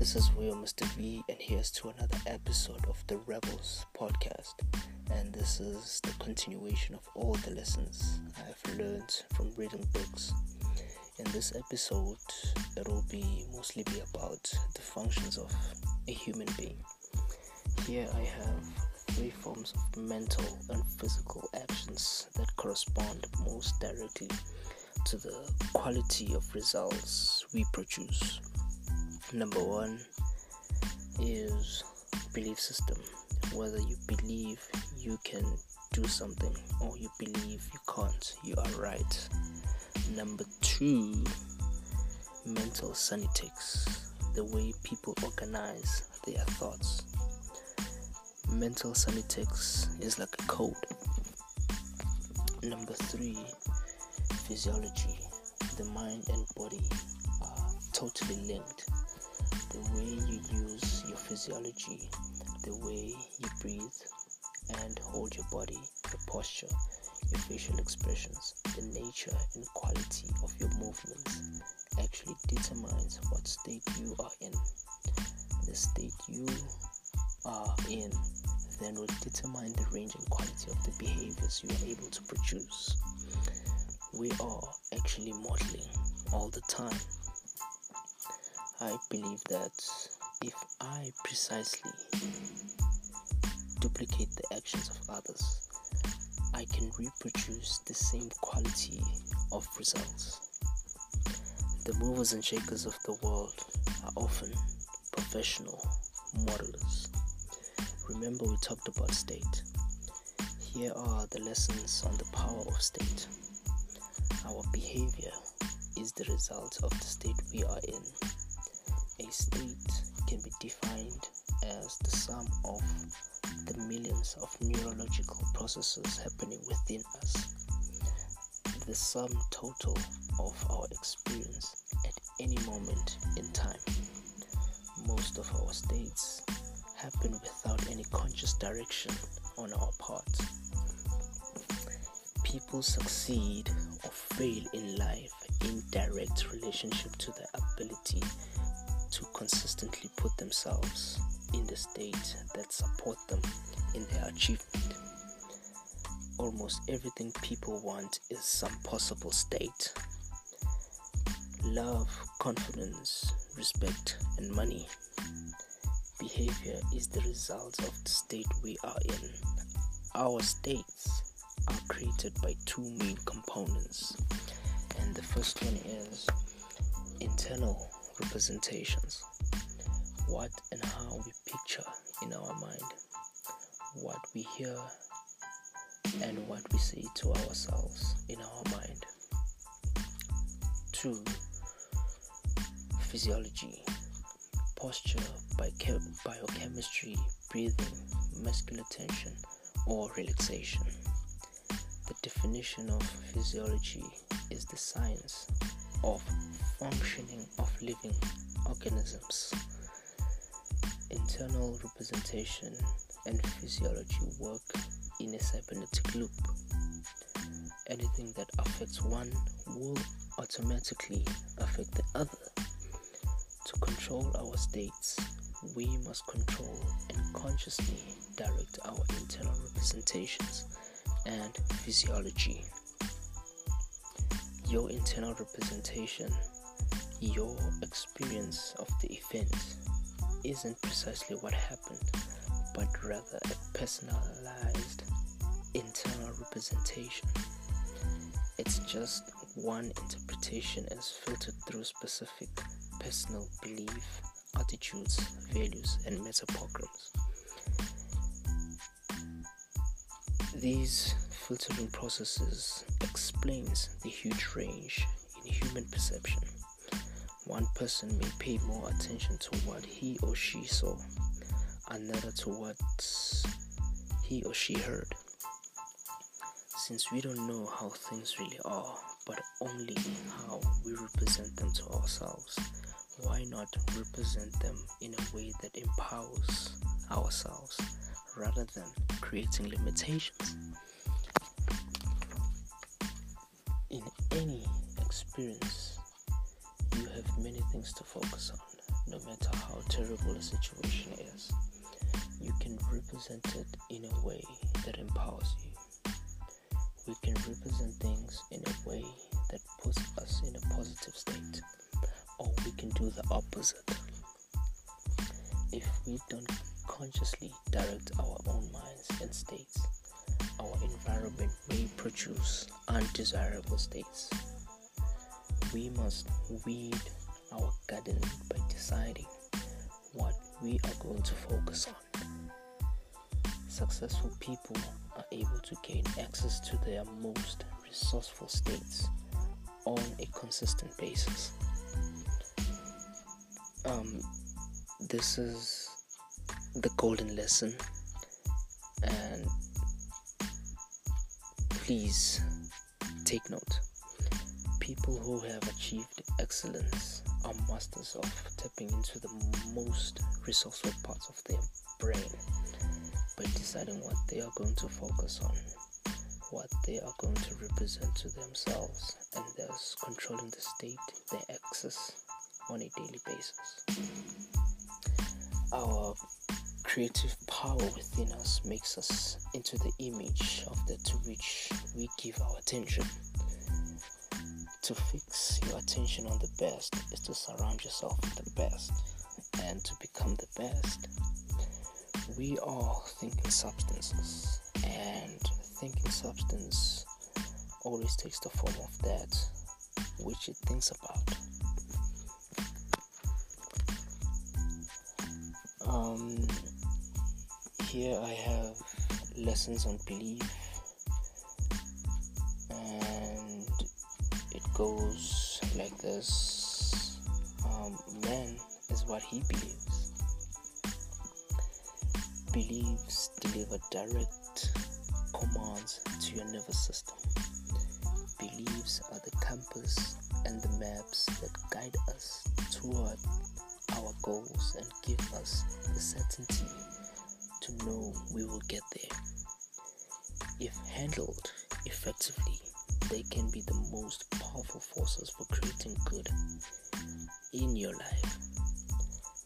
This is Will Mr. V, and here's to another episode of the Rebels podcast. And this is the continuation of all the lessons I've learned from reading books. In this episode, it will be mostly be about the functions of a human being. Here I have three forms of mental and physical actions that correspond most directly to the quality of results we produce. Number one is belief system. Whether you believe you can do something or you believe you can't, you are right. Number two, mental syntax. The way people organize their thoughts. Mental syntax is like a code. Number three, physiology. The mind and body are totally linked the way you use your physiology, the way you breathe and hold your body, your posture, your facial expressions, the nature and quality of your movements actually determines what state you are in. The state you are in then will determine the range and quality of the behaviors you are able to produce. We are actually modeling all the time I believe that if I precisely duplicate the actions of others, I can reproduce the same quality of results. The movers and shakers of the world are often professional modelers. Remember, we talked about state. Here are the lessons on the power of state. Our behavior is the result of the state we are in. State can be defined as the sum of the millions of neurological processes happening within us, the sum total of our experience at any moment in time. Most of our states happen without any conscious direction on our part. People succeed or fail in life in direct relationship to their ability to consistently put themselves in the state that support them in their achievement. Almost everything people want is some possible state. Love, confidence, respect, and money. Behavior is the result of the state we are in. Our states are created by two main components, and the first one is internal representations. What and how we picture in our mind, what we hear, and what we say to ourselves in our mind. 2. Physiology, posture, biochemistry, breathing, muscular tension, or relaxation. The definition of physiology is the science of functioning of living organisms. Internal representation and physiology work in a cybernetic loop. Anything that affects one will automatically affect the other. To control our states, we must control and consciously direct our internal representations and physiology. Your internal representation your experience of the event isn't precisely what happened, but rather a personalized internal representation. It's just one interpretation as filtered through specific personal belief, attitudes, values, and metaprograms. These filtering processes explains the huge range in human perception one person may pay more attention to what he or she saw, another to what he or she heard. Since we don't know how things really are, but only how we represent them to ourselves, why not represent them in a way that empowers ourselves rather than creating limitations? In any experience, you have many things to focus on. no matter how terrible a situation is, you can represent it in a way that empowers you. We can represent things in a way that puts us in a positive state, or we can do the opposite. If we don't consciously direct our own minds and states, our environment may produce undesirable states. We must weed our garden by deciding what we are going to focus on. Successful people are able to gain access to their most resourceful states on a consistent basis. Um, this is the golden lesson, please take note. People who have achieved excellence are masters of tapping into the most resourceful parts of their brain by deciding what they are going to focus on, what they are going to represent to themselves, and thus controlling the state they access on a daily basis. Our creative power within us makes us into the image of that to which we give our attention. To fix your attention on the best is to surround yourself with the best and to become the best. We are thinking substances, and thinking substance always takes the form of that which it thinks about. Um, here I have lessons on belief goes like this um, Man is what he believes. Beliefs deliver direct commands to your nervous system. Beliefs are the compass and the maps that guide us toward our goals and give us the certainty to know we will get there. If handled effectively, they can be the most powerful forces for creating good in your life.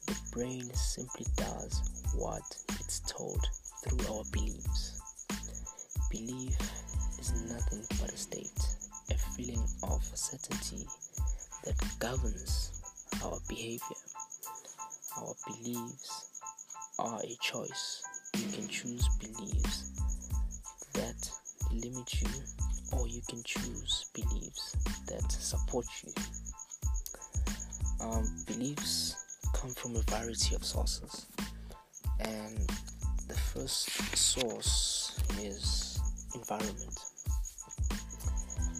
The brain simply does what it's told through our beliefs. Belief is nothing but a state, a feeling of certainty that governs our behavior. Our beliefs are a choice. You can choose beliefs that limit you or you can choose beliefs that support you. Um, beliefs come from a variety of sources, and the first source is environment.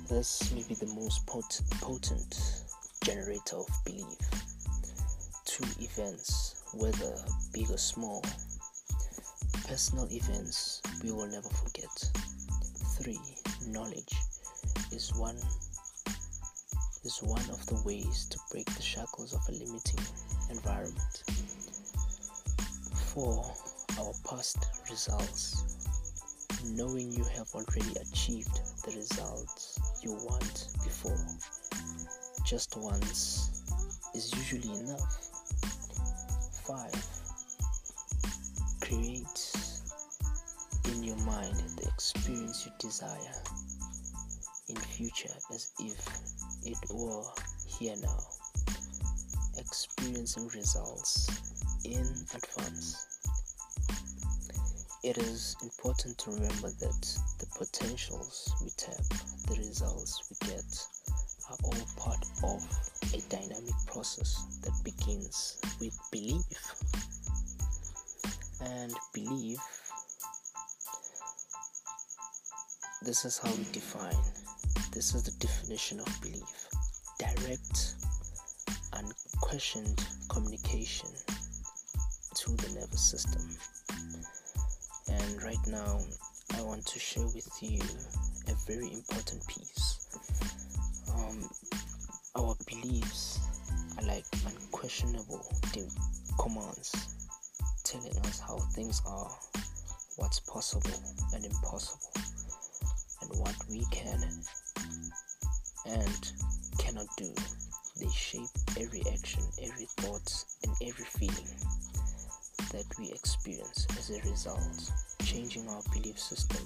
This may be the most potent, potent generator of belief. Two events, whether big or small, personal events we will never forget. Three, knowledge is one is one of the ways to break the shackles of a limiting environment. For our past results, knowing you have already achieved the results you want before, just once is usually enough. 5. Create in your mind the experience you desire in future as if it were here now, experiencing results in advance. It is important to remember that the potentials we tap, the results we get, are all part of a dynamic process that begins with belief. And belief, this is how we define this is the definition of belief direct, unquestioned communication to the nervous system. And right now, I want to share with you a very important piece. Um, our beliefs are like unquestionable commands telling us how things are, what's possible and impossible, and what we can and cannot do. they shape every action, every thought, and every feeling that we experience as a result. Changing our belief system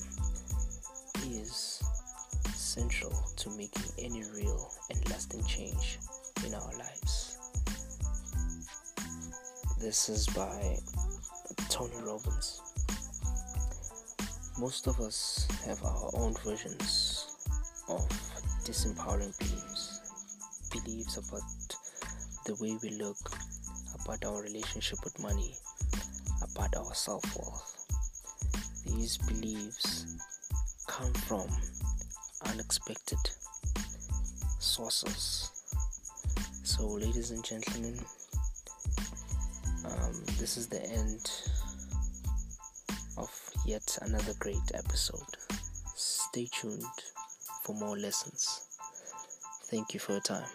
is central to making any real and lasting change in our lives. This is by Tony Robbins. Most of us have our own versions of disempowering beliefs. Beliefs about the way we look, about our relationship with money, about our self worth. These beliefs come from unexpected sources. So, ladies and gentlemen, um, this is the end of yet another great episode. Stay tuned for more lessons. Thank you for your time.